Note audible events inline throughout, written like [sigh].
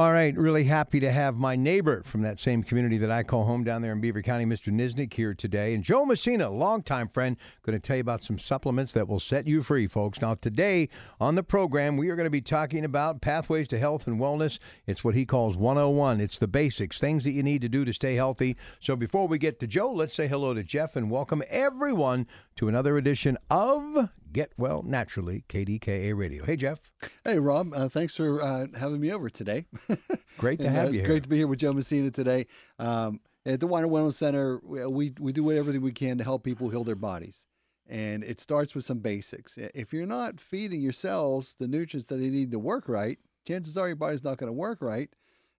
All right, really happy to have my neighbor from that same community that I call home down there in Beaver County, Mr. Nisnik, here today. And Joe Messina, longtime friend, going to tell you about some supplements that will set you free, folks. Now, today on the program, we are going to be talking about pathways to health and wellness. It's what he calls 101. It's the basics, things that you need to do to stay healthy. So before we get to Joe, let's say hello to Jeff and welcome everyone to another edition of Get Well Naturally, KDKA Radio. Hey, Jeff. Hey, Rob. Uh, thanks for uh, having me over today. [laughs] Great to And, have uh, you it's here. Great to be here with Joe Messina today. Um, at the Winer Wellness Center, we, we we do everything we can to help people heal their bodies. And it starts with some basics. If you're not feeding your cells the nutrients that they need to work right, chances are your body's not going to work right.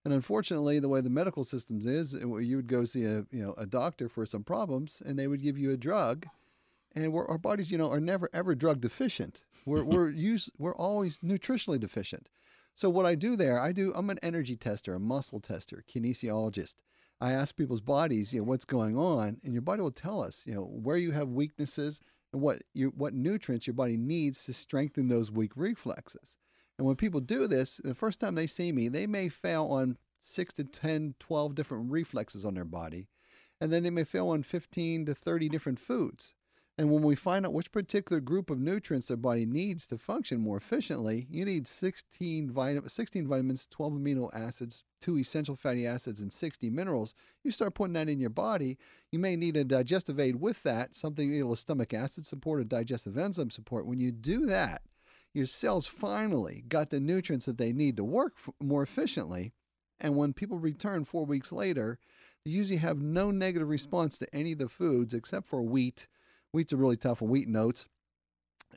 And unfortunately, the way the medical systems is, uh, you would go see a you know a doctor for some problems, and they would give you a drug, and we're, our bodies, you know, are never ever drug deficient. We're we're [laughs] use we're always nutritionally deficient. So what I do there, I do. I'm an energy tester, a muscle tester, kinesiologist. I ask people's bodies, you know, what's going on, and your body will tell us, you know, where you have weaknesses and what you what nutrients your body needs to strengthen those weak reflexes. And when people do this, the first time they see me, they may fail on six to 10, 12 different reflexes on their body. And then they may fail on 15 to 30 different foods. And when we find out which particular group of nutrients their body needs to function more efficiently, you need 16, vitamin, 16 vitamins, 12 amino acids, two essential fatty acids, and 60 minerals. You start putting that in your body. You may need a digestive aid with that, something, you know, stomach acid support or digestive enzyme support. When you do that, your cells finally got the nutrients that they need to work f- more efficiently. And when people return four weeks later, they usually have no negative response to any of the foods except for wheat. Wheat's a really tough one, wheat oats.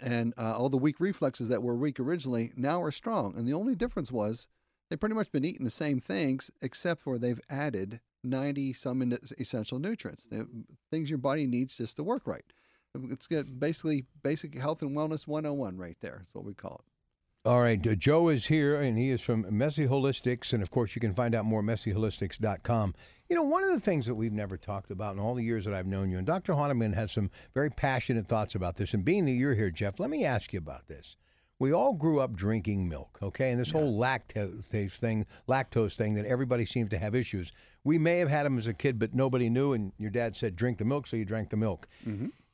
And uh, all the weak reflexes that were weak originally now are strong. And the only difference was they've pretty much been eating the same things except for they've added 90 some essential nutrients, things your body needs just to work right. It's basically basic health and wellness 101 right there. That's what we call it. All right, uh, Joe is here, and he is from Messy Holistics, and of course, you can find out more at messyholistics.com. You know, one of the things that we've never talked about in all the years that I've known you, and Dr. Hahnemann has some very passionate thoughts about this. And being that you're here, Jeff, let me ask you about this. We all grew up drinking milk, okay, and this whole lactose thing, lactose thing that everybody seems to have issues. We may have had them as a kid, but nobody knew, and your dad said drink the milk, so you drank the milk.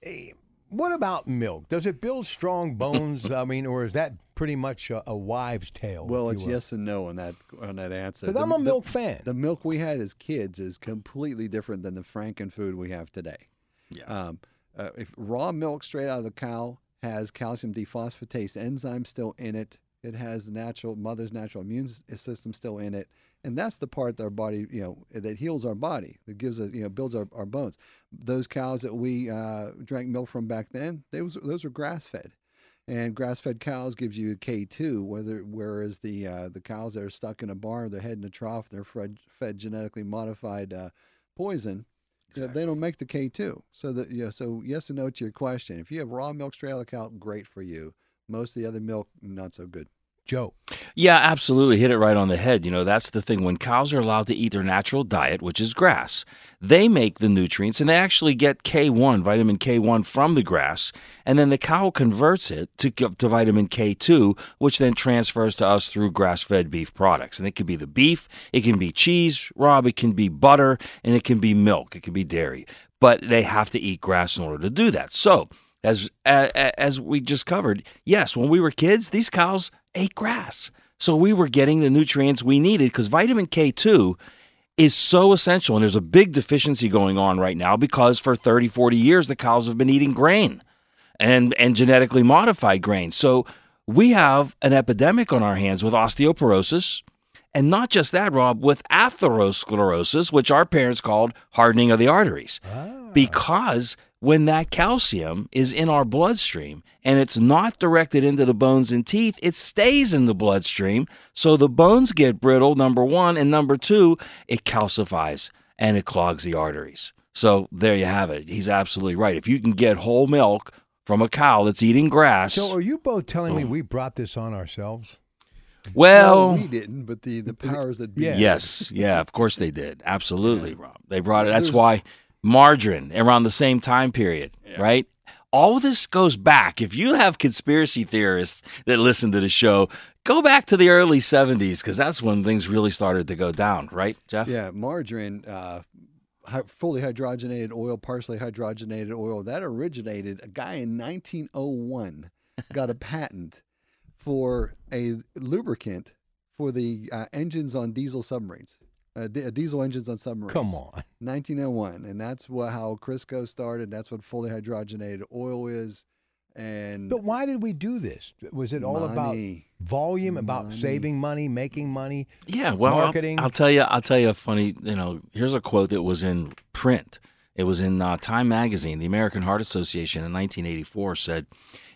Eh, What about milk? Does it build strong bones? I mean, or is that pretty much a, a wives' tale? Well, it's will? yes and no on that on that answer. Because I'm a the- milk fan. The milk we had as kids is completely different than the Franken food we have today. Yeah. Um, uh, if raw milk straight out of the cow has calcium dephosphatase enzyme still in it. It has the natural mother's natural immune system still in it, and that's the part that our body, you know, that heals our body, that gives us, you know, builds our, our bones. Those cows that we uh, drank milk from back then, they was those were grass fed, and grass fed cows gives you K two, whether whereas the uh, the cows that are stuck in a barn, their head in a trough, they're fed, fed genetically modified uh, poison. They- They don't make the K two. So that yeah, so yes and no to your question. If you have raw milk straight out of the cow, great for you. Most of the other milk, not so good. Joe. Yeah, absolutely. Hit it right on the head. You know, that's the thing. When cows are allowed to eat their natural diet, which is grass, they make the nutrients and they actually get K1, vitamin K1 from the grass. And then the cow converts it to, to vitamin K2, which then transfers to us through grass fed beef products. And it can be the beef, it can be cheese, Rob, it can be butter, and it can be milk, it can be dairy. But they have to eat grass in order to do that. So, as as we just covered, yes, when we were kids, these cows ate grass. So we were getting the nutrients we needed because vitamin K2 is so essential. And there's a big deficiency going on right now because for 30, 40 years, the cows have been eating grain and, and genetically modified grain. So we have an epidemic on our hands with osteoporosis And not just that, Rob, with atherosclerosis, which our parents called hardening of the arteries. Ah. Because when that calcium is in our bloodstream and it's not directed into the bones and teeth, it stays in the bloodstream. So the bones get brittle, number one. And number two, it calcifies and it clogs the arteries. So there you have it. He's absolutely right. If you can get whole milk from a cow that's eating grass, So are you both telling Oh. me we brought this on ourselves? well, we didn't, but the, the powers that be. Yes, yeah, of course they did. Absolutely, Rob. They brought it. That's There's- why margarine around the same time period, right? All this goes back. If you have conspiracy theorists that listen to the show, go back to the early 70s because that's when things really started to go down, right, Jeff? Yeah, margarine, uh, fully hydrogenated oil, partially hydrogenated oil, that originated. A guy in 1901 [laughs] got a patent for a lubricant for the uh, engines on diesel submarines, uh, di- uh, diesel engines on submarines. Come on. 1901, and that's what how Crisco started. That's what fully hydrogenated oil is, and But why did we do this? Was it all about volume, about Money. saving money, making money? Yeah, well, I'll- Marketing. I'll, tell you. I'll tell you a funny. You know, here's a quote that was in print. It was in uh, Time Magazine. The American Heart Association in 1984 said,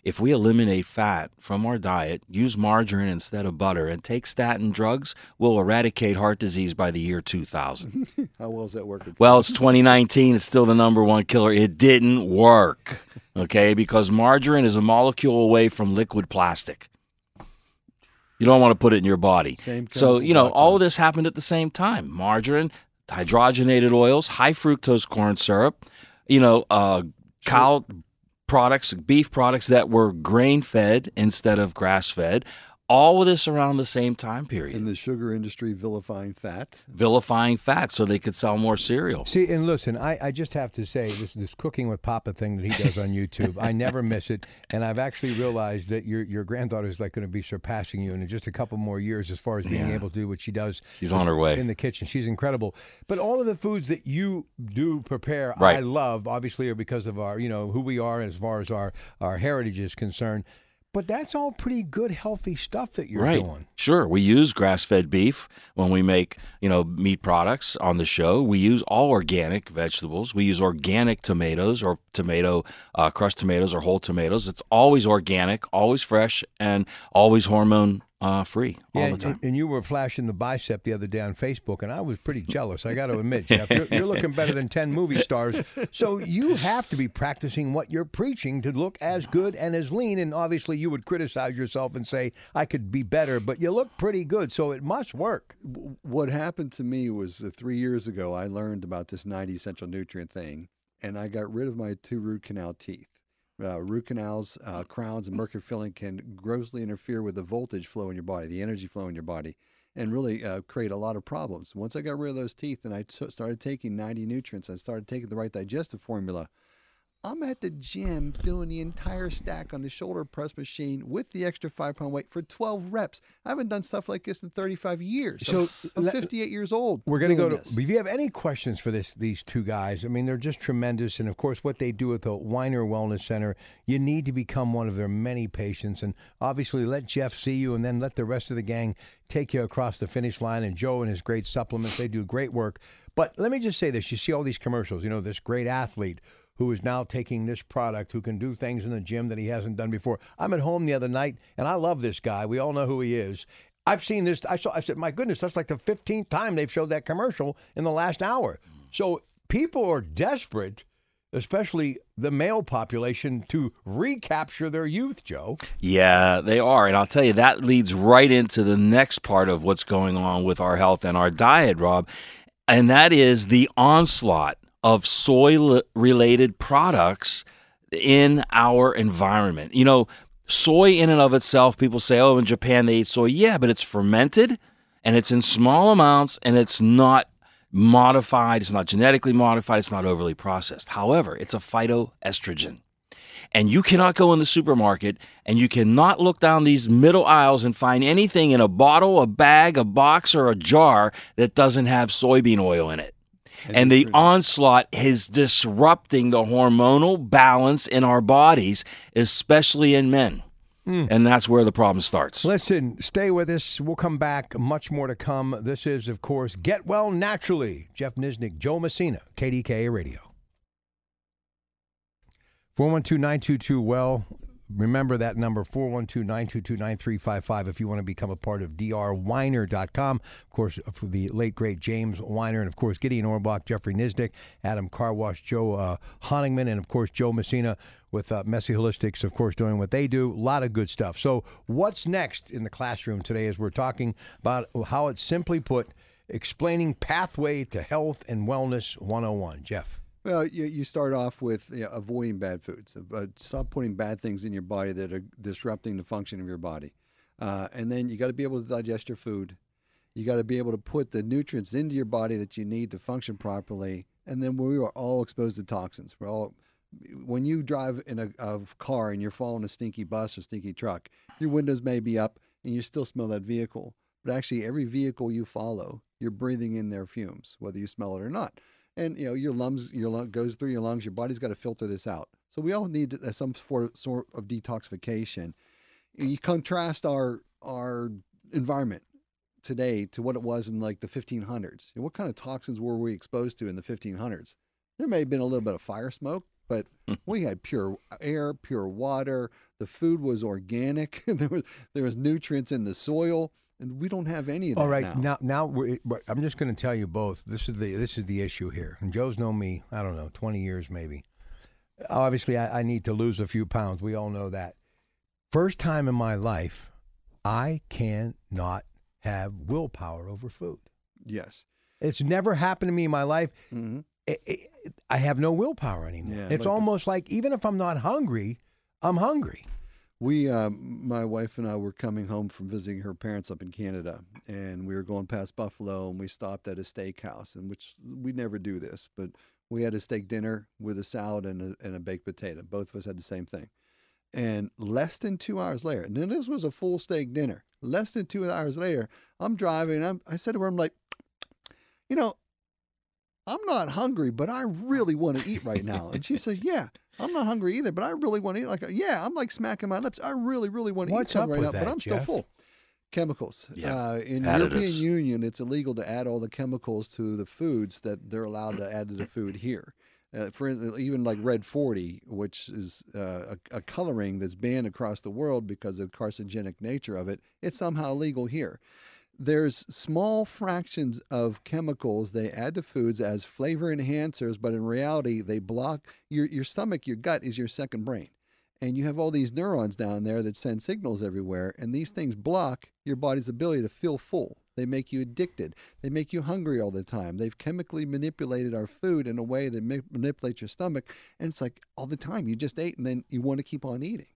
"If we eliminate fat from our diet, use margarine instead of butter, and take statin drugs, we'll eradicate heart disease by the year 2000." [laughs] how well is that working? well, it's 2019. It's still the number one killer. It didn't work. Okay, because margarine is a molecule away from liquid plastic. You don't want to put it in your body. Same So, you know, all of this happened at the same time. Margarine, hydrogenated oils, high fructose corn syrup, you know, uh, cow products, beef products that were grain fed instead of grass fed. All of this around the same time period. in the sugar industry vilifying fat. vilifying fat so they could sell more cereal. See, and listen, I, I just have to say this this cooking with Papa thing that he does on YouTube. I never miss it, and I've actually realized that your your granddaughter is like going to be surpassing you in just a couple more years as far as being able to do what she does. She's on her way. in the kitchen. She's incredible. But all of the foods that you do prepare, I love. Obviously, are because of our you know who we are as far as our our heritage is concerned. But that's all pretty good, healthy stuff that you're right. doing. Sure. We use grass fed beef when we make, you know, meat products on the show. We use all organic vegetables. We use organic tomatoes or tomato, uh, crushed tomatoes or whole tomatoes. It's always organic, always fresh, and always hormone uh, free all Yeah, the and- time. And you were flashing the bicep the other day on Facebook, and I was pretty [laughs] jealous. I got to admit, Jeff, you're, you're looking better than ten movie [laughs] stars. So you have to be practicing what you're preaching to look as good and as lean. And obviously, you would criticize yourself and say I could be better, but you look pretty good, so it must work. What happened to me was uh, three years ago, I learned about this 90 essential nutrient thing, and I got rid of my two root canal teeth. Uh, root canals, uh, crowns, and mercury filling can grossly interfere with the voltage flow in your body, the energy flow in your body, and really uh, create a lot of problems. Once I got rid of those teeth and I t- started taking 90 nutrients, I started taking the right digestive formula. I'm at the gym doing the entire stack on the shoulder press machine with the extra five pound weight for 12 reps. I haven't done stuff like this in 35 years. So, I'm, I'm let- 58 years old. We're going to go to. this. If you have any questions for this, these two guys, I mean, they're just tremendous. And of course, what they do at the Winer Wellness Center, you need to become one of their many patients. And obviously, let Jeff see you, and then let the rest of the gang take you across the finish line. And Joe and his great supplements, they do great work. But let me just say this: you see all these commercials. You know, this great athlete who is now taking this product, who can do things in the gym that he hasn't done before. I'm at home the other night, and I love this guy. We all know who he is. I've seen this. I saw. I said, "My goodness, that's like the 15th time they've showed that commercial in the last hour." So people are desperate, especially the male population, to recapture their youth. Joe, Yeah, they are. And I'll tell you, that leads right into the next part of what's going on with our health and our diet, Rob. And that is the onslaught of soy related products in our environment. You know, soy in and of itself, people say, oh, in Japan they eat soy. Yeah, but it's fermented and it's in small amounts and it's not modified, it's not genetically modified, it's not overly processed. However, it's a phytoestrogen and you cannot go in the supermarket and you cannot look down these middle aisles and find anything in a bottle, a bag, a box, or a jar that doesn't have soybean oil in it. And the onslaught is disrupting the hormonal balance in our bodies, especially in men. Hmm. And that's where the problem starts. Listen, stay with us. We'll come back. Much more to come. This is, of course, Get Well Naturally. Jeff Nisnik, Joe Messina, KDKA Radio. 412 922 Well. Remember that number, 412 922 9355, if you want to become a part of drwiner.com. Of course, for the late, great James Winer, and of course, Gideon Orbach, Jeffrey Nisnik, Adam Carwash, Joe uh, Honigman, and of course, Joe Messina with uh, Messy Holistics, of course, doing what they do. A lot of good stuff. So, what's next in the classroom today as we're talking about how it's simply put, explaining pathway to health and wellness 101. Jeff. Well, you, you start off with you know, avoiding bad foods. Uh, stop putting bad things in your body that are disrupting the function of your body. Uh, and then you got to be able to digest your food. You got to be able to put the nutrients into your body that you need to function properly. And then we are all exposed to toxins. We're all when you drive in a, a car and you're following a stinky bus or stinky truck, your windows may be up and you still smell that vehicle. But actually, every vehicle you follow, you're breathing in their fumes, whether you smell it or not and you know your lungs your lung goes through your lungs your body's got to filter this out. So we all need uh, some sort of detoxification. You contrast our our environment today to what it was in like the 1500s what kind of toxins were we exposed to in the 1500s there may have been a little bit of fire smoke but we had pure air pure water. The food was organic. [laughs] There was there was nutrients in the soil and we don't have any of that. All right, now, now, now I'm just going to tell you both. This is the this is the issue here. And Joe's known me, I don't know, 20 years maybe. Obviously, I, I need to lose a few pounds. We all know that. First time in my life, I cannot have willpower over food. Yes, it's never happened to me in my life. mm-hmm. It, it, I have no willpower anymore. Yeah, it's like the- almost like even if I'm not hungry, I'm hungry. We, uh, my wife and I, were coming home from visiting her parents up in Canada, and we were going past Buffalo, and we stopped at a steakhouse, and which we never do this, but we had a steak dinner with a salad and a, and a baked potato. Both of us had the same thing. And less than two hours later, and this was a full steak dinner. Less than two hours later, I'm driving. I'm, I said to her, I'm like, you know, I'm not hungry, but I really want to eat right now. And she says, Yeah, I'm not hungry either, but I really want to eat. Like, yeah, I'm like smacking my lips. I really, really want to What's eat something right with now, but I'm still Jeff? full. Chemicals. Yeah, Uh, in the European additives. Union, it's illegal to add all the chemicals to the foods that they're allowed to add to the food here. Uh, for instance, even like red 40, which is uh, a, a coloring that's banned across the world because of carcinogenic nature of it, it's somehow legal here there's small fractions of chemicals they add to foods as flavor enhancers, but in reality, they block your, your stomach, your gut is your second brain. And you have all these neurons down there that send signals everywhere, and these things block your body's ability to feel full. They make you addicted. They make you hungry all the time. They've chemically manipulated our food in a way that ma- manipulates your stomach. And it's like all the time you just ate and then you want to keep on eating.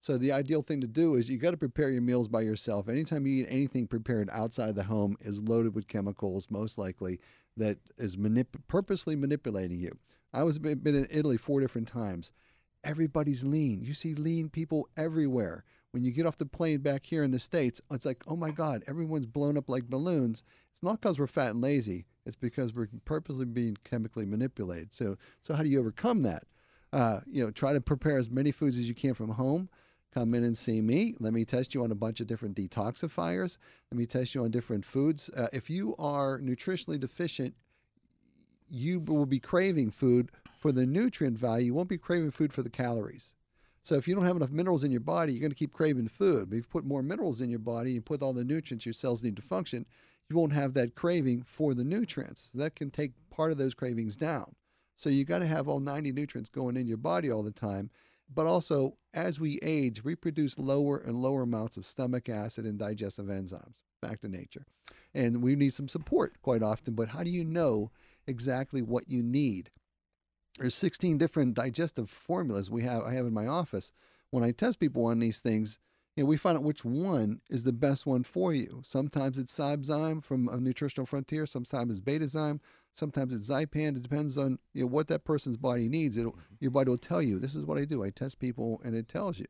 So the ideal thing to do is you got to prepare your meals by yourself. Anytime you eat anything prepared outside the home is loaded with chemicals, most likely that is manip- purposely manipulating you. I was been in Italy four different times. Everybody's lean. You see lean people everywhere. When you get off the plane back here in the states, it's like, oh my God, everyone's blown up like balloons. It's not because we're fat and lazy. It's because we're purposely being chemically manipulated. So, so how do you overcome that? Uh, you know, try to prepare as many foods as you can from home come in and see me. Let me test you on a bunch of different detoxifiers. Let me test you on different foods. Uh, if you are nutritionally deficient, you will be craving food for the nutrient value. You won't be craving food for the calories. So if you don't have enough minerals in your body, you're going to keep craving food. But if you put more minerals in your body, you put all the nutrients your cells need to function, you won't have that craving for the nutrients. That can take part of those cravings down. So you got to have all 90 nutrients going in your body all the time. But also, as we age, we produce lower and lower amounts of stomach acid and digestive enzymes. Back to nature. And we need some support quite often. But how do you know exactly what you need? There's 16 different digestive formulas we have I have in my office. When I test people on these things, you know, we find out which one is the best one for you. Sometimes it's Cybezyme from Nutritional Frontier, sometimes it's Betazyme, sometimes it's Zypan. It depends on you know, what that person's body needs. It'll, mm-hmm. your body will tell you, this is what I do. I test people and it tells you.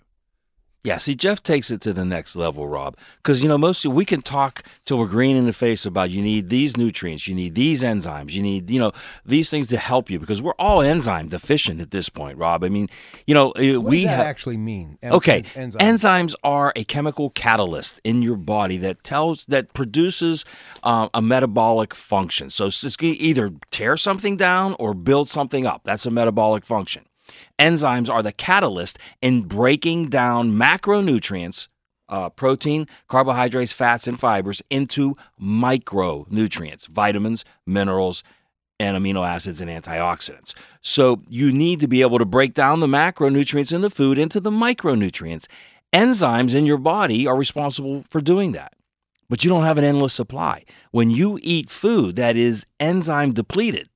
Yeah, see, Jeff takes it to the next level, Rob. Because, you know, mostly we can talk till we're green in the face about you need these nutrients, you need these enzymes, you need, you know, these things to help you because we're all enzyme deficient at this point, Rob. I mean, you know, uh, What we actually mean? En- Okay, en- enzymes are a chemical catalyst in your body that tells that produces uh, a metabolic function. So it's either tear something down or build something up. That's a metabolic function. Enzymes are the catalyst in breaking down macronutrients, uh, protein, carbohydrates, fats, and fibers into micronutrients, vitamins, minerals, and amino acids and antioxidants. So you need to be able to break down the macronutrients in the food into the micronutrients. Enzymes in your body are responsible for doing that. But you don't have an endless supply. When you eat food that is enzyme depleted,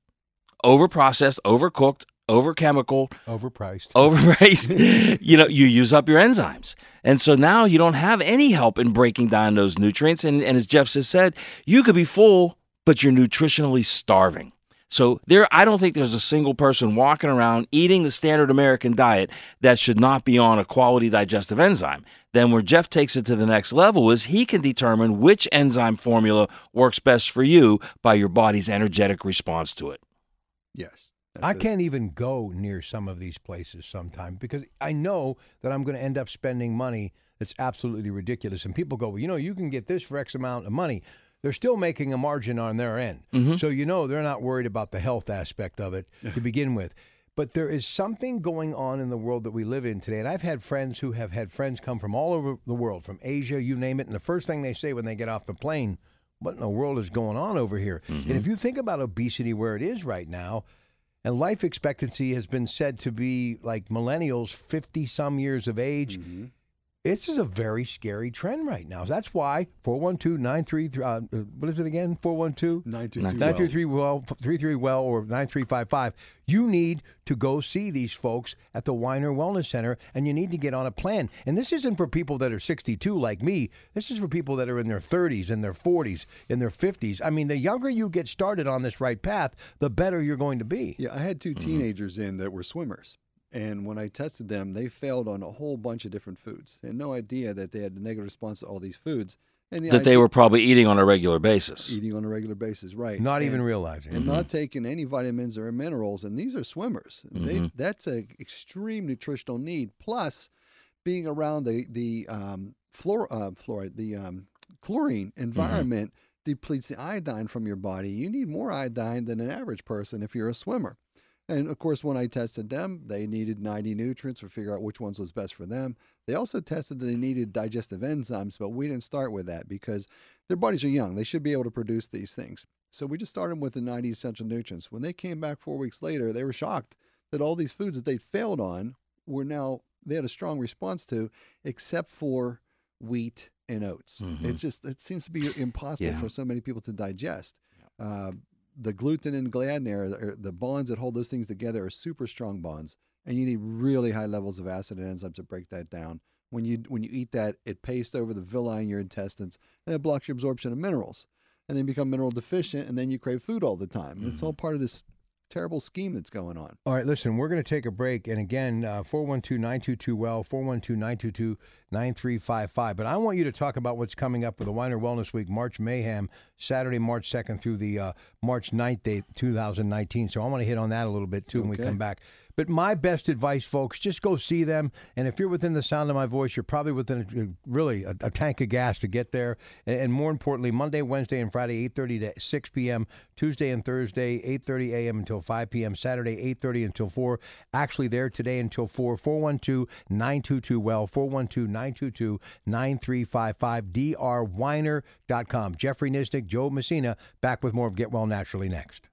overprocessed, overcooked, overchemical, overpriced. [laughs] overpriced, you know, you use up your enzymes. And so now you don't have any help in breaking down those nutrients. And, and as Jeff has said, you could be full, but you're nutritionally starving. So there, I don't think there's a single person walking around eating the standard American diet that should not be on a quality digestive enzyme. Then where Jeff takes it to the next level is he can determine which enzyme formula works best for you by your body's energetic response to it. Yes. I That's it. can't even go near some of these places sometimes because I know that I'm going to end up spending money that's absolutely ridiculous. And people go, well, you know, you can get this for X amount of money. They're still making a margin on their end. Mm-hmm. So, you know, they're not worried about the health aspect of it to begin with. But there is something going on in the world that we live in today. And I've had friends who have had friends come from all over the world, from Asia, you name it. And the first thing they say when they get off the plane, what in the world is going on over here? Mm-hmm. And if you think about obesity where it is right now, and life expectancy has been said to be like millennials 50 some years of age mm-hmm. This is a very scary trend right now. That's why 412-93 uh, what is it again? 412 922 933 well. 33 well or 9355 you need to go see these folks at the Winer Wellness Center and you need to get on a plan. And this isn't for people that are 62 like me. This is for people that are in their 30s in their 40s in their 50s I mean the younger you get started on this right path the better you're going to be. Yeah, I had 2 teenagers in that were swimmers. And when I tested them, they failed on a whole bunch of different foods. They had no idea that they had a negative response to all these foods. And the That they were probably eating on a regular basis. eating on a regular basis, right? not And- even realizing and not taking any vitamins or minerals. And these are swimmers. They, that's an extreme nutritional need. Plus, being around the the um, fluor, uh, fluoride, the um, chlorine environment depletes the iodine from your body. You need more iodine than an average person if you're a swimmer. And of course, when I tested them, they needed 90 nutrients to figure out which ones was best for them. They also tested that they needed digestive enzymes, but we didn't start with that because their bodies are young. They should be able to produce these things. So we just started with the 90 essential nutrients. When they came back four weeks later, they were shocked that all these foods that they'd failed on were now, they had a strong response to, except for wheat and oats. It's just, it seems to be impossible Yeah. for so many people to digest. Uh, the gluten and gliadin, the bonds that hold those things together are super strong bonds, and you need really high levels of acid and enzymes to break that down. When you when you eat that, it pastes over the villi in your intestines, and it blocks your absorption of minerals, and then become mineral deficient, and then you crave food all the time. And It's all mm-hmm. part of this terrible scheme that's going on. All right, listen, we're going to take a break. And again, uh, 412 922 Well, 412 922 9355. But I want you to talk about what's coming up with the Winer Wellness Week, March Mayhem, Saturday, March 2nd through the uh, March 9th, date, 2019. So I want to hit on that a little bit too when we come back. But my best advice, folks, just go see them. And if you're within the sound of my voice, you're probably within a, really a, a tank of gas to get there. And, and more importantly, Monday, Wednesday, and Friday, 8:30 to 6 p.m. Tuesday and Thursday, 8:30 a.m. until 5 p.m. Saturday, 8:30 until 4. Actually, there today until 4. 412-922 well. 412-922-9355. drwiner.com. Jeffrey Nisnik, Joe Messina, back with more of Get Well Naturally next.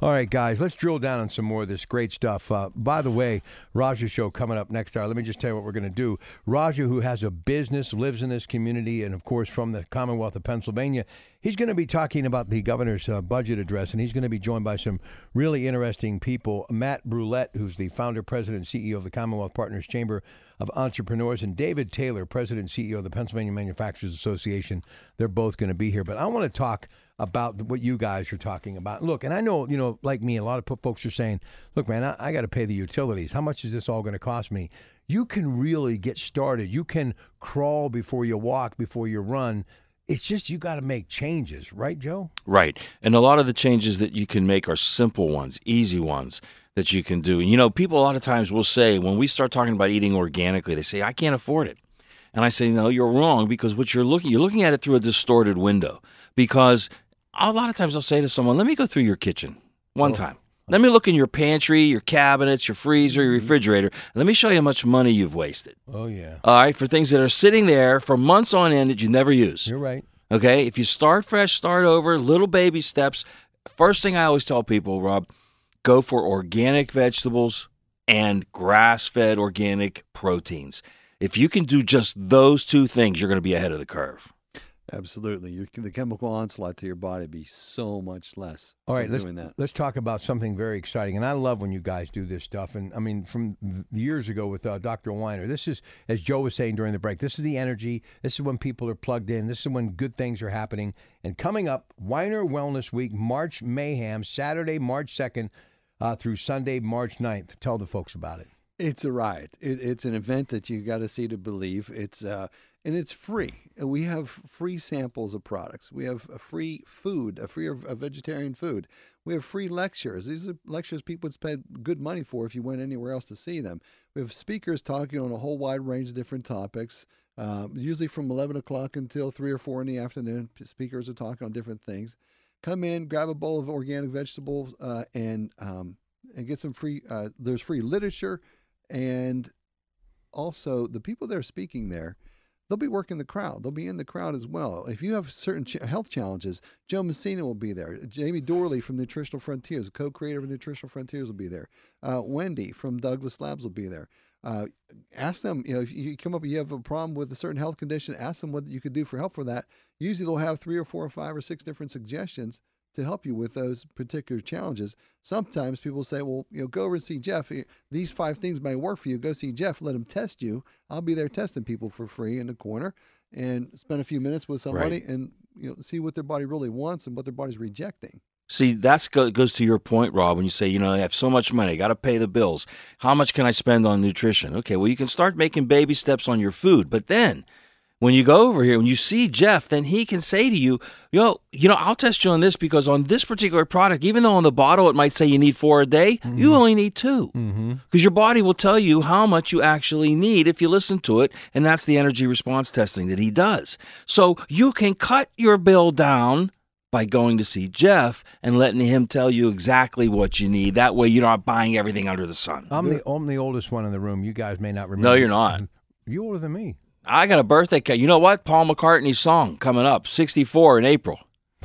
All right, guys, let's drill down on some more of this great stuff. Uh, by the way, Raja's show coming up next hour. Let me just tell you what we're going to do. Raja, who has a business, lives in this community, and of course from the Commonwealth of Pennsylvania, he's going to be talking about the governor's uh, budget address, and he's going to be joined by some really interesting people. Matt Brouillette, who's the founder, president, CEO of the Commonwealth Partners Chamber of Entrepreneurs, and David Taylor, president CEO of the Pennsylvania Manufacturers Association. They're both going to be here. But I want to talk about what you guys are talking about. Look, and I know, you know, like me, a lot of folks are saying, look, man, I, I got to pay the utilities. How much is this all going to cost me? you can really get started. You can crawl before you walk, before you run. It's just you got to make changes, right, Joe? Right. And a lot of the changes that you can make are simple ones, easy ones that you can do. You know, people a lot of times will say, when we start talking about eating organically, they say, I can't afford it. And I say, no, you're wrong because what you're looking, you're looking at it through a distorted window. Because a lot of times I'll say to someone, let me go through your kitchen one oh. time. Let me look in your pantry, your cabinets, your freezer, your mm-hmm. refrigerator. Let me show you how much money you've wasted. Oh yeah, All right, for things that are sitting there for months on end that you never use. you're right. Okay, if you start fresh, start over, little baby steps. First thing I always tell people, Rob, go for organic vegetables and grass fed organic proteins. If you can do just those two things, you're going to be ahead of the curve. Absolutely. Your, the chemical onslaught to your body be so much less. All right, let's doing that. let's talk about something very exciting, and I love when you guys do this stuff. And I mean, from years ago with uh, Dr. Winer, this is as Joe was saying during the break. This is the energy. This is when people are plugged in. This is when good things are happening. And coming up, Winer Wellness Week, March Mayhem, Saturday, March second, uh, through Sunday, March 9th. Tell the folks about it. It's a riot. It, it's an event that you got to see to believe. It's uh, and it's free. We have free samples of products. We have a free food, a free a vegetarian food. We have free lectures. These are lectures people would spend good money for if you went anywhere else to see them. We have speakers talking on a whole wide range of different topics. Uh, usually from 11 o'clock until 3 or 4 in the afternoon, speakers are talking on different things. Come in, grab a bowl of organic vegetables, uh, and um, and get some free. Uh, there's free literature, and also the people that are speaking there they'll be working the crowd. They'll be in the crowd as well. If you have certain ch- health challenges joe messina will be there. Jamie dorley from nutritional frontiers co-creator of nutritional frontiers will be there. Uh, wendy from douglas labs will be there. Uh, ask them you know if you come up you have a problem with a certain health condition ask them what you could do for help for that. Usually they'll have three or four or five or six different suggestions to help you with those particular challenges. Sometimes people say, well, you know, go over and see Jeff. These five things might work for you. Go see Jeff. Let him test you. I'll be there testing people for free in the corner and spend a few minutes with somebody Right. and you know see what their body really wants and what their body's rejecting. See, that go, goes to your point, Rob. When you say, you know, I have so much money, I got to pay the bills. How much can I spend on nutrition? Okay, well, you can start making baby steps on your food, but then when you go over here, when you see Jeff, then he can say to you, yo, you know, I'll test you on this because on this particular product, even though on the bottle it might say you need four a day, you only need two. Mm-hmm. Because your body will tell you how much you actually need if you listen to it. And that's the energy response testing that he does. So you can cut your bill down by going to see Jeff and letting him tell you exactly what you need. That way you're not buying everything under the sun. I'm the I'm the oldest one in the room. You guys may not remember. No, you're not. [laughs] You're older than me. I got a birthday cake. You know what? Paul McCartney's song coming up, 64 in April.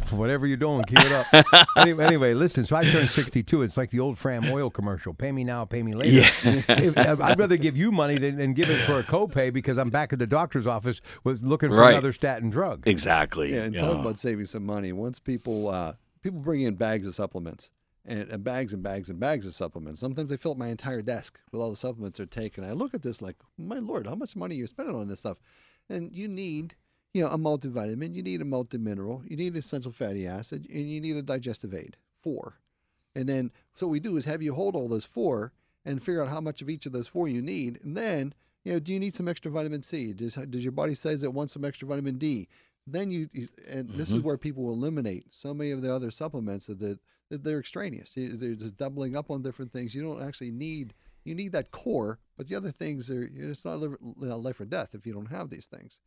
Whatever you're doing, keep it up. [laughs] anyway, anyway, listen. So I turned 62. It's like the old Fram oil commercial. Pay me now, pay me later. If- I'd rather give you money than, than give it for a copay because I'm back at the doctor's office with looking for Right. another statin drug. Exactly. Yeah, and You talking about saving some money. Once people uh, people bring in bags of supplements and, and bags and bags and bags of supplements. Sometimes they fill up my entire desk with all the supplements they're taking. I look at this like, my lord, how much money are you spending on this stuff? And you need, you know, a multivitamin, you need a multimineral, you need essential fatty acid, and you need a digestive aid. Four. And then so what we do is have you hold all those four and figure out how much of each of those four you need. And then, you know, do you need some extra vitamin C? Does does your body says it wants some extra vitamin D? Then you, and this is mm-hmm. where people will eliminate so many of the other supplements that they're extraneous. They're just doubling up on different things. You don't actually need you need that core, but the other things are it's not life, or death if you don't have these things.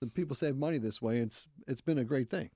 So people save money this way. It's it's been a great thing.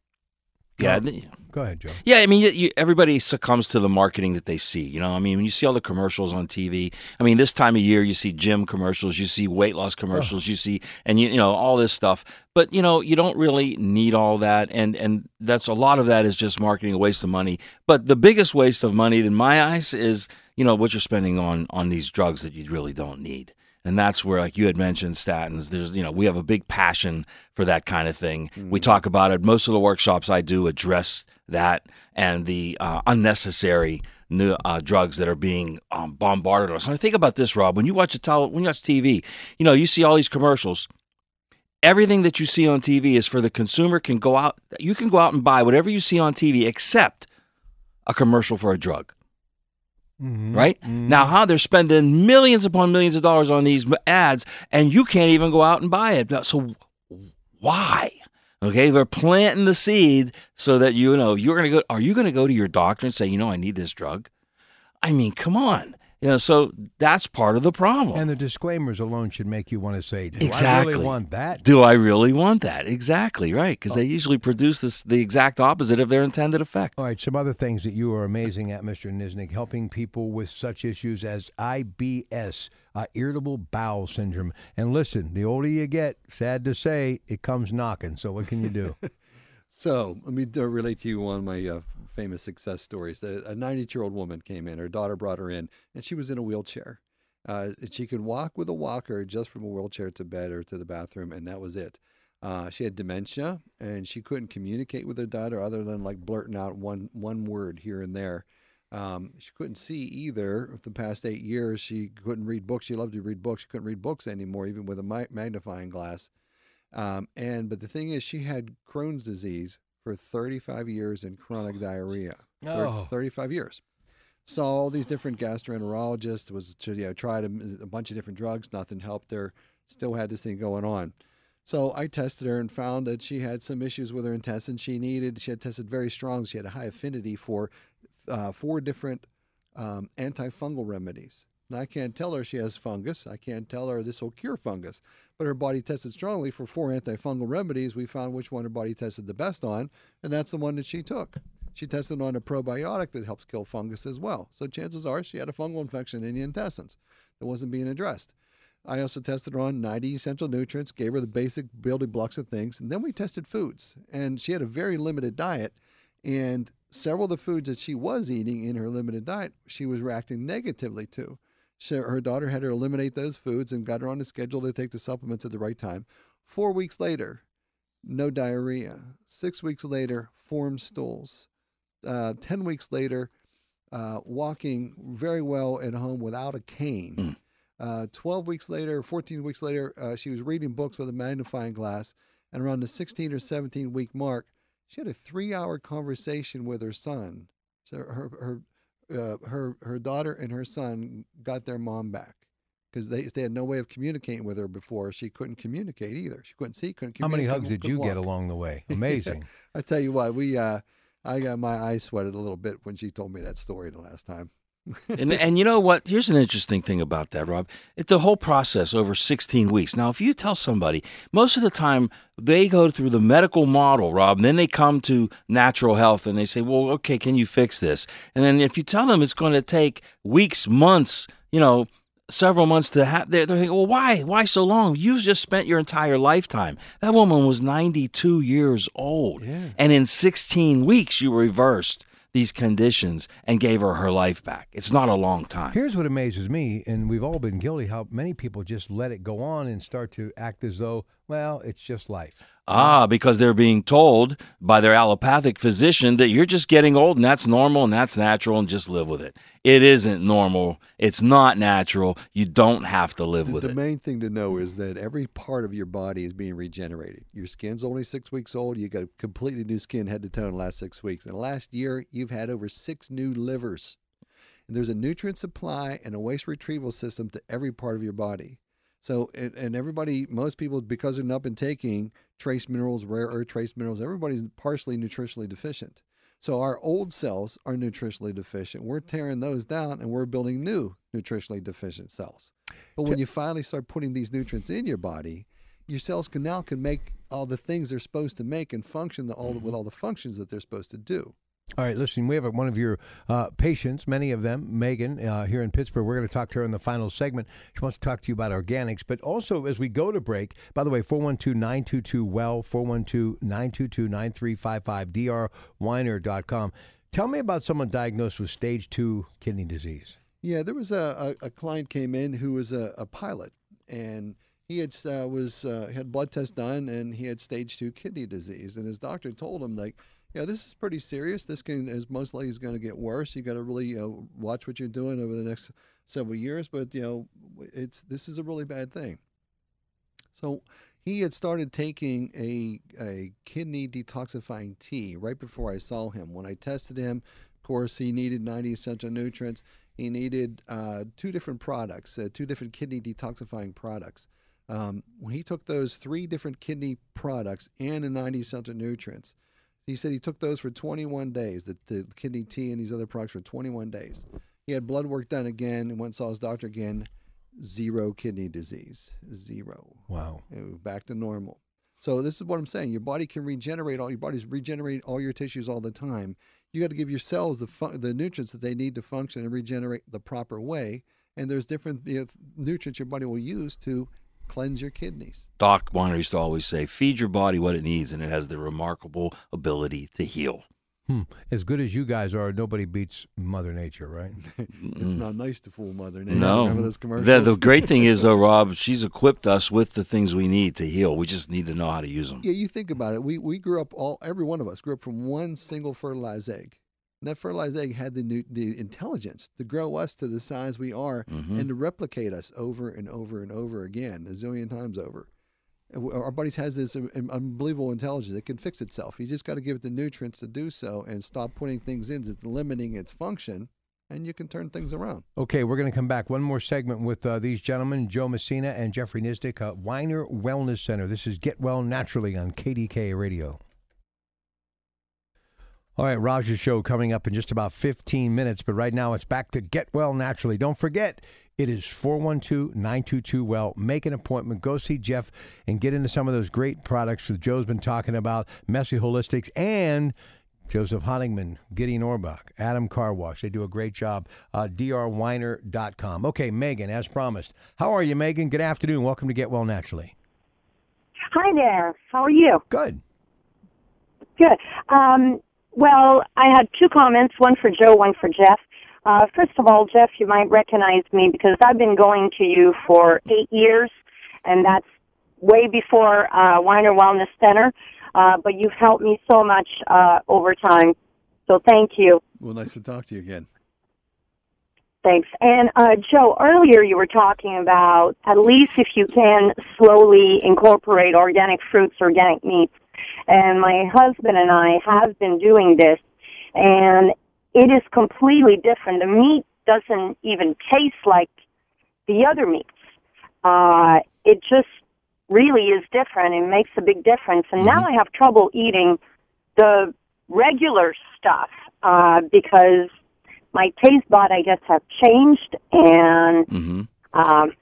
Yeah. Oh, th- Go ahead, Joe. Yeah, I mean, you, you, everybody succumbs to the marketing that they see. You know, I mean, when you see all the commercials on TV, I mean, this time of year, you see gym commercials, you see weight loss commercials, you see, and you, you know, all this stuff. But you know, you don't really need all that, and and that's a lot of that is just marketing, a waste of money. But the biggest waste of money, in my eyes, is you know what you're spending on on these drugs that you really don't need. And that's where, like you had mentioned, statins. There's, you know, we have a big passion for that kind of thing. We talk about it. Most of the workshops I do address that and the uh, unnecessary new, uh, drugs that are being um, bombarded us. And think about this, Rob. When you watch a tele- when you watch TV, you know, you see all these commercials. Everything that you see on TV is for the consumer can go out. You can go out and buy whatever you see on TV, except a commercial for a drug. Mm-hmm. Right mm-hmm. now, how they're spending millions upon millions of dollars on these ads, and you can't even go out and buy it. So, why? Okay, they're planting the seed so that you know you're gonna go. Are you gonna go to your doctor and say, you know, I need this drug? I mean, come on. You know, so that's part of the problem. And the disclaimers alone should make you want to say, "Do I really want that?" Do I really want that? Exactly right, because they usually produce this the exact opposite of their intended effect. All right, some other things that you are amazing at, Mr. Niznik, helping people with such issues as IBS, uh, irritable bowel syndrome. And listen, the older you get, sad to say, it comes knocking. So what can you do? [laughs] So let me uh, relate to you one of my uh, famous success stories. A 90 year old woman came in, her daughter brought her in, and she was in a wheelchair. Uh, she could walk with a walker just from a wheelchair to bed or to the bathroom, and that was it. Uh, she had dementia, and she couldn't communicate with her daughter other than like blurting out one one word here and there. Um, she couldn't see either. For the past eight years, she couldn't read books. She loved to read books. She couldn't read books anymore, even with a magnifying glass. Um, and but the thing is, she had Crohn's disease for 35 years in chronic diarrhea. Thir- Oh. 35 years. Saw all these different gastroenterologists. Was to, you know tried a, a bunch of different drugs. Nothing helped her. Still had this thing going on. So I tested her and found that she had some issues with her intestines. She needed. She had tested very strong. She had a high affinity for uh, four different um, antifungal remedies. Now, I can't tell her she has fungus. I can't tell her this will cure fungus. But her body tested strongly for four antifungal remedies. We found which one her body tested the best on, and that's the one that she took. She tested on a probiotic that helps kill fungus as well. So chances are she had a fungal infection in the intestines that wasn't being addressed. I also tested her on 90 essential nutrients, gave her the basic building blocks of things, and then we tested foods. And she had a very limited diet, and several of the foods that she was eating in her limited diet, she was reacting negatively to. So her daughter had her eliminate those foods and got her on a schedule to take the supplements at the right time. Four weeks later, no diarrhea. Six weeks later, formed stools. Uh, Ten weeks later, uh, walking very well at home without a cane. Uh, 12 weeks later, 14 weeks later, uh, she was reading books with a magnifying glass. And around the 16 or 17 week mark, she had a three hour conversation with her son. So her, her, uh, her, her daughter and her son got their mom back because they, they had no way of communicating with her before. She couldn't communicate either. She couldn't see, couldn't How many hugs did you get along the way? [laughs] Amazing. I tell you what, we uh, I got my eyes sweated a little bit when she told me that story the last time. And and you know what? Here's an interesting thing about that, Rob. It, the whole process over 16 weeks. Now, if you tell somebody, most of the time they go through the medical model, Rob, and then they come to natural health and they say, "Well, okay, can you fix this?" And then if you tell them it's going to take weeks, months, you know, several months to have, they're, they're thinking, "Well, why? Why so long? You just spent your entire lifetime." That woman was 92 years old, Yeah. and in 16 weeks, you reversed these conditions and gave her her life back. It's not a long time. Here's what amazes me, and we've all been guilty, how many people just let it go on and start to act as though, well, it's just life. Ah, because they're being told by their allopathic physician that you're just getting old and that's normal and that's natural and just live with it. It isn't normal. It's not natural. You don't have to live The, with the it. The main thing to know is that every part of your body is being regenerated. Your skin's only six weeks old. You got completely new skin head to toe in the last six weeks. In the last year, you've had over six new livers. And there's a nutrient supply and a waste retrieval system to every part of your body. So, and, and everybody, most people, because they've not been taking trace minerals, rare earth trace minerals, everybody's partially nutritionally deficient. So our old cells are nutritionally deficient. We're tearing those down and we're building new nutritionally deficient cells. But when you finally start putting these nutrients in your body, your cells can now can make all the things they're supposed to make and function the, all mm-hmm. with all the functions that they're supposed to do. All right, listen, we have one of your uh, patients, many of them, Megan, uh, here in Pittsburgh. We're going to talk to her in the final segment. She wants to talk to you about organics, but also as we go to break, by the way, 412 922 WELL, 412 922 9355, drwiner.com. Tell me about someone diagnosed with stage two kidney disease. Yeah, there was a, a, a client came in who was a, a pilot, and he had uh, was uh, had blood test done, and he had stage two kidney disease, and his doctor told him like, yeah, this is pretty serious. This can is most likely is going to get worse. You got to really uh, watch what you're doing over the next several years, but you know, it's this is a really bad thing. So he had started taking a a kidney detoxifying tea right before I saw him. When I tested him, of course, he needed 90 essential nutrients. He needed uh, two different products, uh, two different kidney detoxifying products. Um, when he took those three different kidney products and the 90 essential nutrients, he said he took those for 21 days, the, the kidney tea and these other products for 21 days. He had blood work done again and went and saw his doctor again. Zero kidney disease. Zero. Wow. It was back to normal. So this is what I'm saying. Your body can regenerate all your body's regenerate all your tissues all the time. You got to give your cells the fu- the nutrients that they need to function and regenerate the proper way. And there's different you know, nutrients your body will use to cleanse your kidneys. Doc Winer used to always say, feed your body what it needs, and it has the remarkable ability to heal. Hmm. As good as you guys are, nobody beats Mother Nature, right? [laughs] It's not nice to fool Mother Nature. No. Remember those commercials? The, the great thing is, though, Rob, she's equipped us with the things we need to heal. We just need to know how to use them. Yeah, you think about it. We we grew up all every one of us grew up from one single fertilized egg. And that fertilized egg had the new, the intelligence to grow us to the size we are Mhm. and to replicate us over and over and over again, a zillion times over. Our bodies has this unbelievable intelligence. It can fix itself. You just got to give it the nutrients to do so and stop putting things in that's limiting its function, and you can turn things around. Okay, we're going to come back. One more segment with uh, these gentlemen, Joe Messina and Jeffrey Nisdick, uh, Winer Wellness Center. This is Get Well Naturally on KDK Radio. All right, Raj's show coming up in just about 15 minutes, but right now it's back to Get Well Naturally. Don't forget, it is 412 922 Well. Make an appointment, go see Jeff, and get into some of those great products that Joe's been talking about Messy Holistics and Joseph Honigman, Gideon Orbach, Adam Carwash. They do a great job. Uh, drwiner.com. Okay, Megan, as promised. How are you, Megan? Good afternoon. Welcome to Get Well Naturally. Hi there. How are you? Good. Good. Um, well, I had two comments, one for Joe, one for Jeff. Uh, first of all, Jeff, you might recognize me because I've been going to you for eight years, and that's way before uh, Winer Wellness Center. Uh, but you've helped me so much uh, over time, so thank you. Well, nice to talk to you again. Thanks. And uh, Joe, earlier you were talking about at least if you can slowly incorporate organic fruits, organic meats. And my husband and I have been doing this, and it is completely different. The meat doesn't even taste like the other meats. Uh, it just really is different and makes a big difference. And now I have trouble eating the regular stuff uh, because my taste bud, I guess, have changed, and hmm um,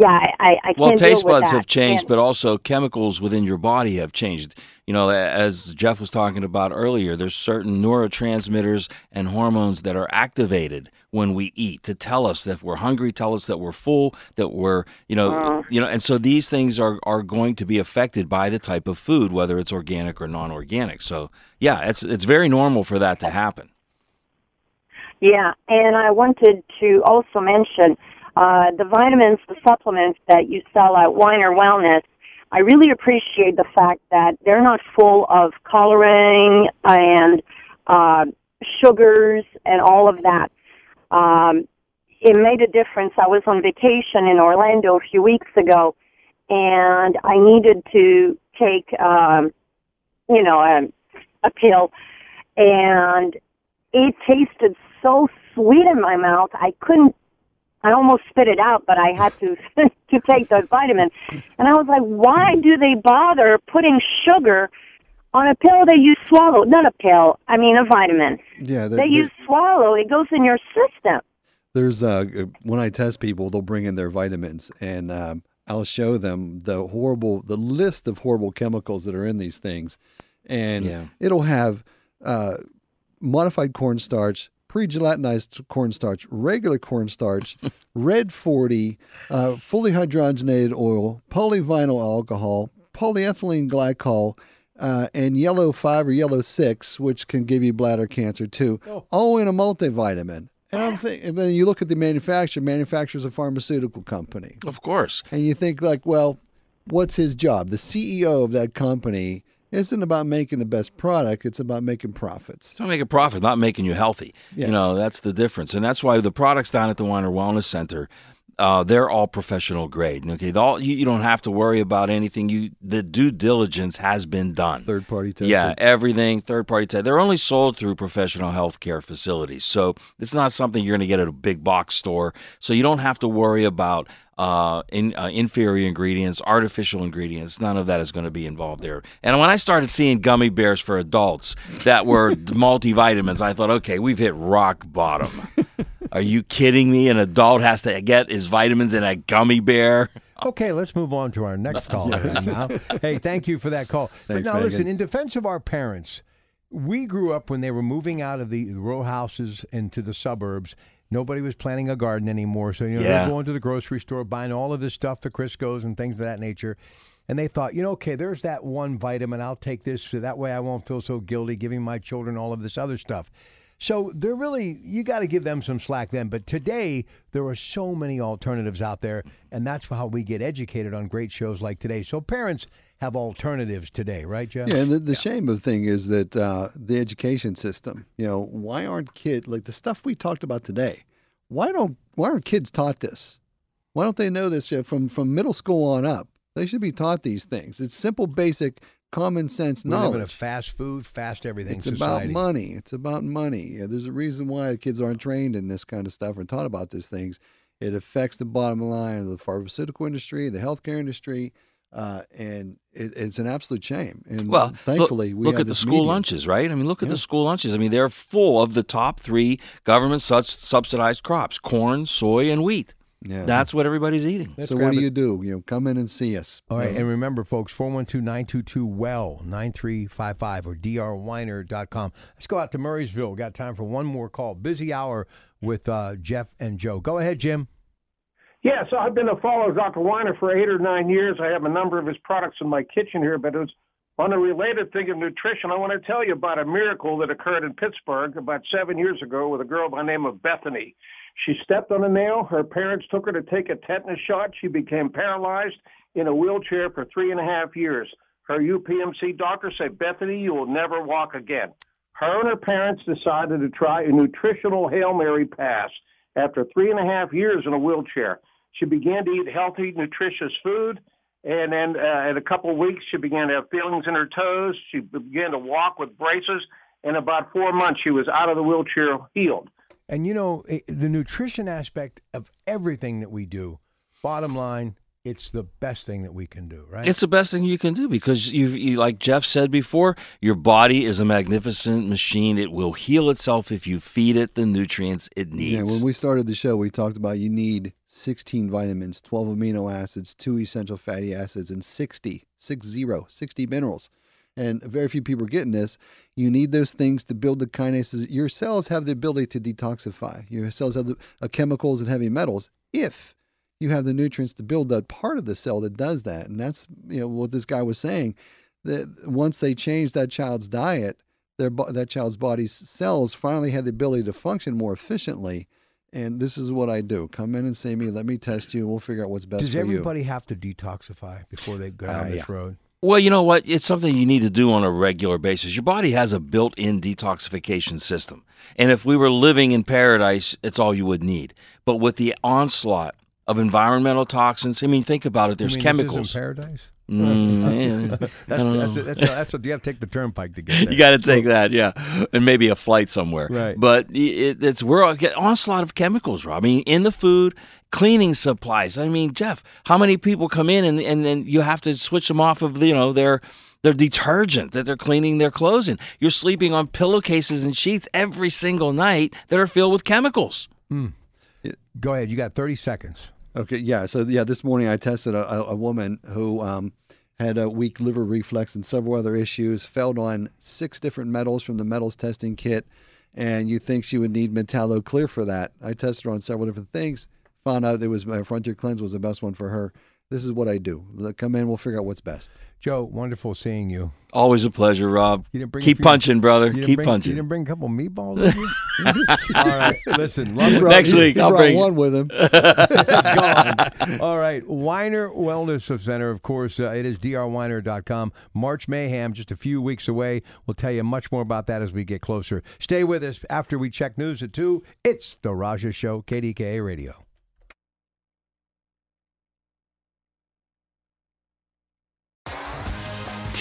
yeah, I, I, Well, taste buds have changed, And- but also chemicals within your body have changed. You know, as Jeff was talking about earlier, there's certain neurotransmitters and hormones that are activated when we eat to tell us that we're hungry, tell us that we're full, that we're, you know, Uh. you know, and so these things are are going to be affected by the type of food, whether it's organic or non-organic. So, yeah, it's it's very normal for that to happen. Yeah, and I wanted to also mention uh, the vitamins, the supplements that you sell at Winer Wellness. I really appreciate the fact that they're not full of coloring and uh, sugars and all of that. Um, it made a difference. I was on vacation in Orlando a few weeks ago, and I needed to take, um, you know, a, a pill, and it tasted so sweet in my mouth. I couldn't. I almost spit it out, but I had to [laughs] to take those vitamins. And I was like, why do they bother putting sugar on a pill that you swallow? Not a pill. I mean a vitamin Yeah, the- that the- you swallow. It goes in your system. There's uh when I test people, they'll bring in their vitamins, and um, I'll show them the horrible, the list of horrible chemicals that are in these things, and Yeah. it'll have uh, modified cornstarch, pre-gelatinized cornstarch, regular cornstarch, [laughs] red forty, uh, fully hydrogenated oil, polyvinyl alcohol, polyethylene glycol. Uh, and yellow five or yellow six, which can give you bladder cancer too, all in a multivitamin. And I'm thinking, then you look at the manufacturer. Manufacturer's a pharmaceutical company, Of course. and you think like, well, what's his job? The CEO of that company isn't about making the best product; it's about making profits. It's not making a profit, not making you healthy. Yeah. You know, that's the difference. And that's why the products down at the Winer Wellness Center, uh, they're all professional grade. Okay, all, you, you don't have to worry about anything. You the due diligence has been done. Third party tested. Yeah, everything third party test. They're only sold through professional healthcare facilities, so it's not something you're going to get at a big box store. So you don't have to worry about uh, in, uh, inferior ingredients, artificial ingredients. None of that is going to be involved there. And when I started seeing gummy bears for adults that were [laughs] multivitamins, I thought, okay, we've hit rock bottom. [laughs] Are you kidding me? An adult has to get his vitamins in a gummy bear. Okay, let's move on to our next [laughs] caller now. Hey, thank you for that call. Thanks, but now, listen, in defense of our parents, we grew up when they were moving out of the row houses into the suburbs. Nobody was planting a garden anymore. So, you know, Yeah. they're going to the grocery store, buying all of this stuff, the Crisco's and things of that nature. And they thought, you know, okay, there's that one vitamin. I'll take this so that way I won't feel so guilty giving my children all of this other stuff. So they're really, you got to give them some slack then. But today, there are so many alternatives out there, and that's how we get educated on great shows like today. So parents have alternatives today, right, Jeff? Yeah, and the, the shame of the thing is that uh, the education system. You know, why aren't kids like the stuff we talked about today? Why don't why aren't kids taught this? Why don't they know this from from middle school on up? They should be taught these things. It's simple, basic, common sense We live in a fast food, fast everything It's society. about money. It's about money. Yeah, there's a reason why kids aren't trained in this kind of stuff and taught about these things. It affects the bottom line of the pharmaceutical industry, the healthcare industry, uh, and it, it's an absolute shame. And Well, look- thankfully, we look, at the school medium. lunches, right? I mean, look at Yeah. the school lunches. I mean, they're full of the top three government subsidized crops: corn, soy, and wheat. Yeah. That's what everybody's eating. Let's so what do it. you do? You know, come in and see us. All right, You know, and remember, folks, 412-922-WELL, 9355 or drwiner.com. Let's go out to Murrysville. We got time for one more call. Busy hour with uh, Jeff and Joe. Go ahead, Jim. Yes, yeah, so I've been a follower of Dr. Winer for eight or nine years. I have a number of his products in my kitchen here, but it's on a related thing of nutrition. I want to tell you about a miracle that occurred in Pittsburgh about seven years ago with a girl by the name of Bethany. She stepped on a nail. Her parents took her to take a tetanus shot. She became paralyzed in a wheelchair for three and a half years. Her UPMC doctor said, Bethany, you will never walk again. Her and her parents decided to try a nutritional Hail Mary pass after three and a half years in a wheelchair. She began to eat healthy, nutritious food, and then uh, in a couple of weeks, she began to have feelings in her toes. She began to walk with braces. In about four months, she was out of the wheelchair, healed. And you know, the nutrition aspect of everything that we do, bottom line, it's the best thing that we can do, right? It's the best thing you can do because you, you, like Jeff said before, your body is a magnificent machine. It will heal itself if you feed it the nutrients it yeah, needs. when we started the show, we talked about you need 16 vitamins, 12 amino acids, two essential fatty acids, and 60, six zero, 60 minerals. And very few people are getting this. You need those things to build the kinases. Your cells have the ability to detoxify. Your cells have the uh, chemicals and heavy metals if you have the nutrients to build that part of the cell that does that. And that's you know what this guy was saying. That once they changed that child's diet, their that child's body's cells finally had the ability to function more efficiently. And this is what I do: come in and see me, let me test you, we'll figure out what's best Does for you. Does everybody have to detoxify before they go down Uh, this yeah. road? Well, you know what? It's something you need to do on a regular basis. Your body has a built in detoxification system. And if we were living in paradise, it's all you would need. But with the onslaught of environmental toxins, I mean, think about it. There's You mean chemicals. paradise. Mm, yeah. [laughs] That's I that's, that's, that's, that's, you got to take the turnpike to get [laughs] there. You got to take that, yeah, and maybe a flight somewhere. Right. But it, it's we're all get onslaught of chemicals, Rob. I mean, in the food, cleaning supplies. I mean, Jeff, how many people come in and and then you have to switch them off of you know their their detergent that they're cleaning their clothes in. You're sleeping on pillowcases and sheets every single night that are filled with chemicals. Go ahead. You got 30 seconds. Okay, yeah. So yeah, this morning I tested a, a, woman who um, had a weak liver reflex and several other issues. Failed on six different metals from the metals testing kit, and you think she would need Metallo Clear for that? I tested her on several different things. Found out it was my Frontier Cleanse was the best one for her. This is what I do. Come in, we'll figure out what's best. Joe, wonderful seeing you. Always a pleasure, Rob. You didn't bring Keep few- punching, brother. You didn't Keep bring, punching. You didn't bring a couple meatballs with you? [laughs] All right. Listen, love brought- Next week, I'll bring- one with him. [laughs] gone. All right. Winer Wellness Center, of course, uh, it is drwiner.com. March Mayhem, just a few weeks away. We'll tell you much more about that as we get closer. Stay with us after we check news at 2. It's The Raja Show, KDKA Radio.